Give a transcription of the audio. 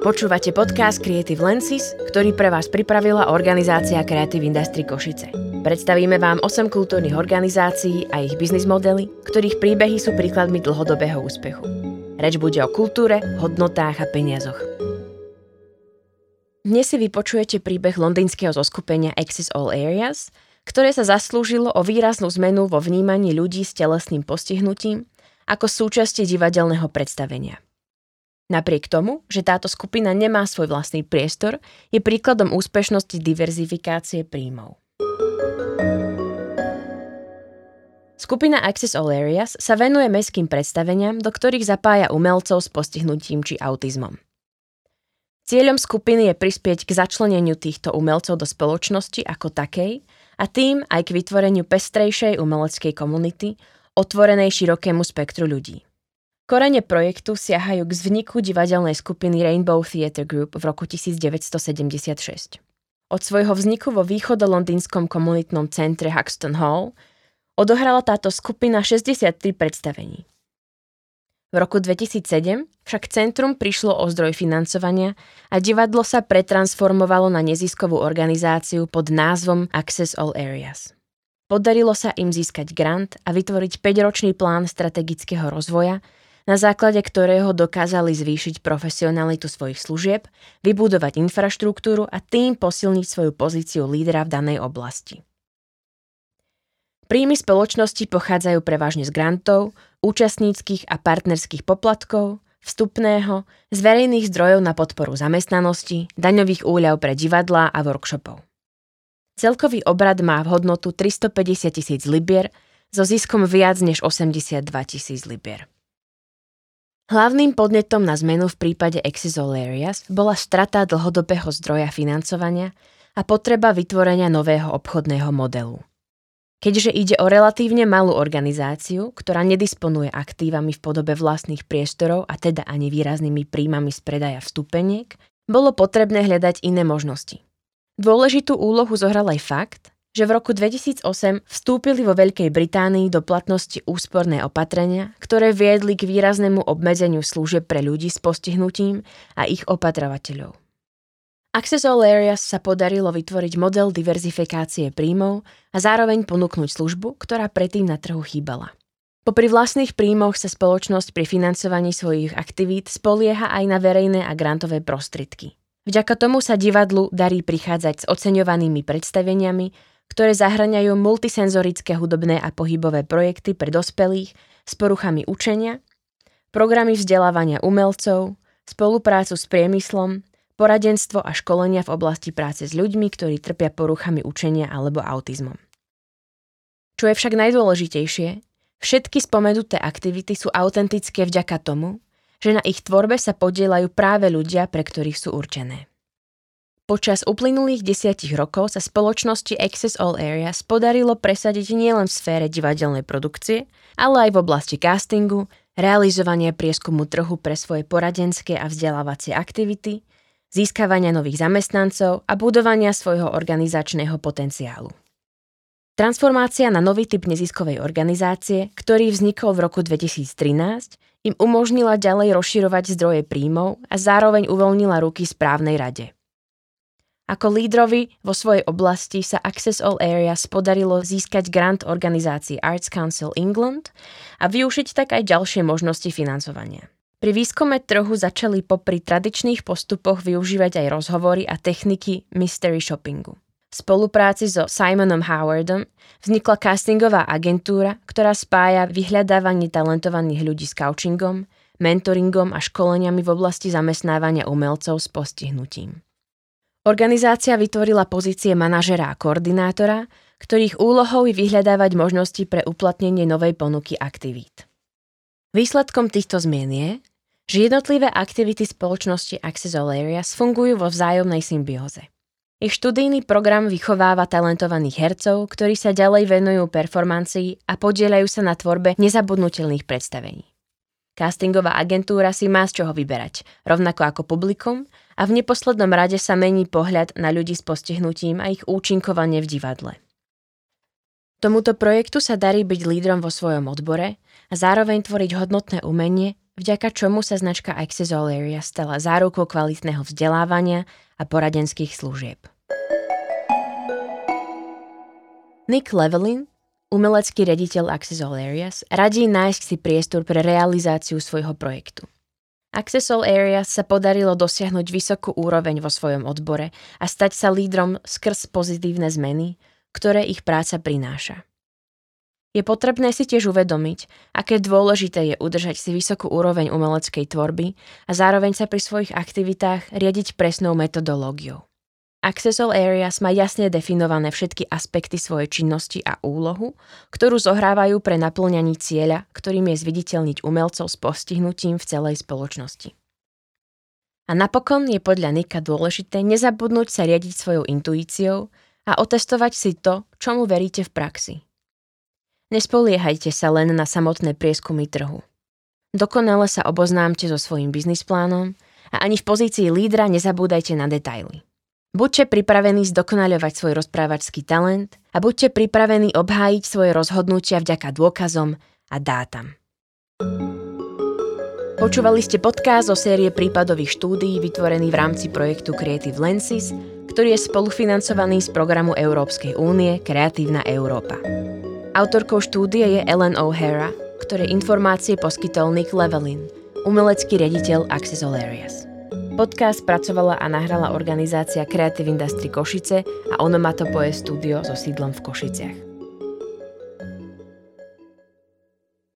Počúvate podcast Creative Lenses, ktorý pre vás pripravila organizácia Creative Industry Košice. Predstavíme vám 8 kultúrnych organizácií a ich biznis modely, ktorých príbehy sú príkladmi dlhodobého úspechu. Reč bude o kultúre, hodnotách a peniazoch. Dnes si vypočujete príbeh londýnskeho zoskupenia Access All Areas, ktoré sa zaslúžilo o výraznú zmenu vo vnímaní ľudí s telesným postihnutím ako súčasti divadelného predstavenia – Napriek tomu, že táto skupina nemá svoj vlastný priestor, je príkladom úspešnosti diverzifikácie príjmov. Skupina Access All Areas sa venuje mestským predstaveniam, do ktorých zapája umelcov s postihnutím či autizmom. Cieľom skupiny je prispieť k začleneniu týchto umelcov do spoločnosti ako takej a tým aj k vytvoreniu pestrejšej umeleckej komunity, otvorenej širokému spektru ľudí. Korene projektu siahajú k vzniku divadelnej skupiny Rainbow Theatre Group v roku 1976. Od svojho vzniku vo východolondýnskom komunitnom centre Huxton Hall odohrala táto skupina 63 predstavení. V roku 2007 však centrum prišlo o zdroj financovania a divadlo sa pretransformovalo na neziskovú organizáciu pod názvom Access All Areas. Podarilo sa im získať grant a vytvoriť 5-ročný plán strategického rozvoja, na základe ktorého dokázali zvýšiť profesionalitu svojich služieb, vybudovať infraštruktúru a tým posilniť svoju pozíciu lídra v danej oblasti. Príjmy spoločnosti pochádzajú prevažne z grantov, účastníckých a partnerských poplatkov, vstupného, z verejných zdrojov na podporu zamestnanosti, daňových úľav pre divadlá a workshopov. Celkový obrad má v hodnotu 350 tisíc libier so ziskom viac než 82 tisíc libier. Hlavným podnetom na zmenu v prípade Exizolarias bola strata dlhodobého zdroja financovania a potreba vytvorenia nového obchodného modelu. Keďže ide o relatívne malú organizáciu, ktorá nedisponuje aktívami v podobe vlastných priestorov a teda ani výraznými príjmami z predaja vstupeniek, bolo potrebné hľadať iné možnosti. Dôležitú úlohu zohral aj fakt, že v roku 2008 vstúpili vo Veľkej Británii do platnosti úsporné opatrenia, ktoré viedli k výraznému obmedzeniu služieb pre ľudí s postihnutím a ich opatrovateľov. Access All Areas sa podarilo vytvoriť model diverzifikácie príjmov a zároveň ponúknuť službu, ktorá predtým na trhu chýbala. Popri vlastných príjmoch sa spoločnosť pri financovaní svojich aktivít spolieha aj na verejné a grantové prostriedky. Vďaka tomu sa divadlu darí prichádzať s oceňovanými predstaveniami, ktoré zahraňajú multisenzorické hudobné a pohybové projekty pre dospelých s poruchami učenia, programy vzdelávania umelcov, spoluprácu s priemyslom, poradenstvo a školenia v oblasti práce s ľuďmi, ktorí trpia poruchami učenia alebo autizmom. Čo je však najdôležitejšie, všetky spomenuté aktivity sú autentické vďaka tomu, že na ich tvorbe sa podielajú práve ľudia, pre ktorých sú určené. Počas uplynulých desiatich rokov sa spoločnosti Access All Areas podarilo presadiť nielen v sfére divadelnej produkcie, ale aj v oblasti castingu, realizovania prieskumu trhu pre svoje poradenské a vzdelávacie aktivity, získavania nových zamestnancov a budovania svojho organizačného potenciálu. Transformácia na nový typ neziskovej organizácie, ktorý vznikol v roku 2013, im umožnila ďalej rozširovať zdroje príjmov a zároveň uvoľnila ruky správnej rade. Ako lídrovi vo svojej oblasti sa Access All Areas podarilo získať grant organizácii Arts Council England a využiť tak aj ďalšie možnosti financovania. Pri výskume trhu začali popri tradičných postupoch využívať aj rozhovory a techniky mystery shoppingu. V spolupráci so Simonom Howardom vznikla castingová agentúra, ktorá spája vyhľadávanie talentovaných ľudí s coachingom, mentoringom a školeniami v oblasti zamestnávania umelcov s postihnutím. Organizácia vytvorila pozície manažera a koordinátora, ktorých úlohou je vyhľadávať možnosti pre uplatnenie novej ponuky aktivít. Výsledkom týchto zmien je, že jednotlivé aktivity spoločnosti Access All fungujú vo vzájomnej symbióze. Ich študijný program vychováva talentovaných hercov, ktorí sa ďalej venujú performancii a podielajú sa na tvorbe nezabudnutelných predstavení. Castingová agentúra si má z čoho vyberať, rovnako ako publikum, a v neposlednom rade sa mení pohľad na ľudí s postihnutím a ich účinkovanie v divadle. Tomuto projektu sa darí byť lídrom vo svojom odbore a zároveň tvoriť hodnotné umenie, vďaka čomu sa značka Access Area stala zárukou kvalitného vzdelávania a poradenských služieb. Nick Levelin, umelecký rediteľ Access Areas, radí nájsť si priestor pre realizáciu svojho projektu. Access All Areas sa podarilo dosiahnuť vysokú úroveň vo svojom odbore a stať sa lídrom skrz pozitívne zmeny, ktoré ich práca prináša. Je potrebné si tiež uvedomiť, aké dôležité je udržať si vysokú úroveň umeleckej tvorby a zároveň sa pri svojich aktivitách riadiť presnou metodológiou. Access All Areas má jasne definované všetky aspekty svojej činnosti a úlohu, ktorú zohrávajú pre naplňaní cieľa, ktorým je zviditeľniť umelcov s postihnutím v celej spoločnosti. A napokon je podľa Nika dôležité nezabudnúť sa riadiť svojou intuíciou a otestovať si to, čomu veríte v praxi. Nespoliehajte sa len na samotné prieskumy trhu. Dokonale sa oboznámte so svojím biznisplánom a ani v pozícii lídra nezabúdajte na detaily. Buďte pripravení zdokonaľovať svoj rozprávačský talent a buďte pripravení obhájiť svoje rozhodnutia vďaka dôkazom a dátam. Počúvali ste podcast o série prípadových štúdií vytvorený v rámci projektu Creative Lenses, ktorý je spolufinancovaný z programu Európskej únie Kreatívna Európa. Autorkou štúdie je Ellen O'Hara, ktoré informácie poskytol Nick Levelin, umelecký riaditeľ Access Areas. Podcast pracovala a nahrala organizácia Creative Industry Košice a Onomatopoe Studio so sídlom v Košiciach.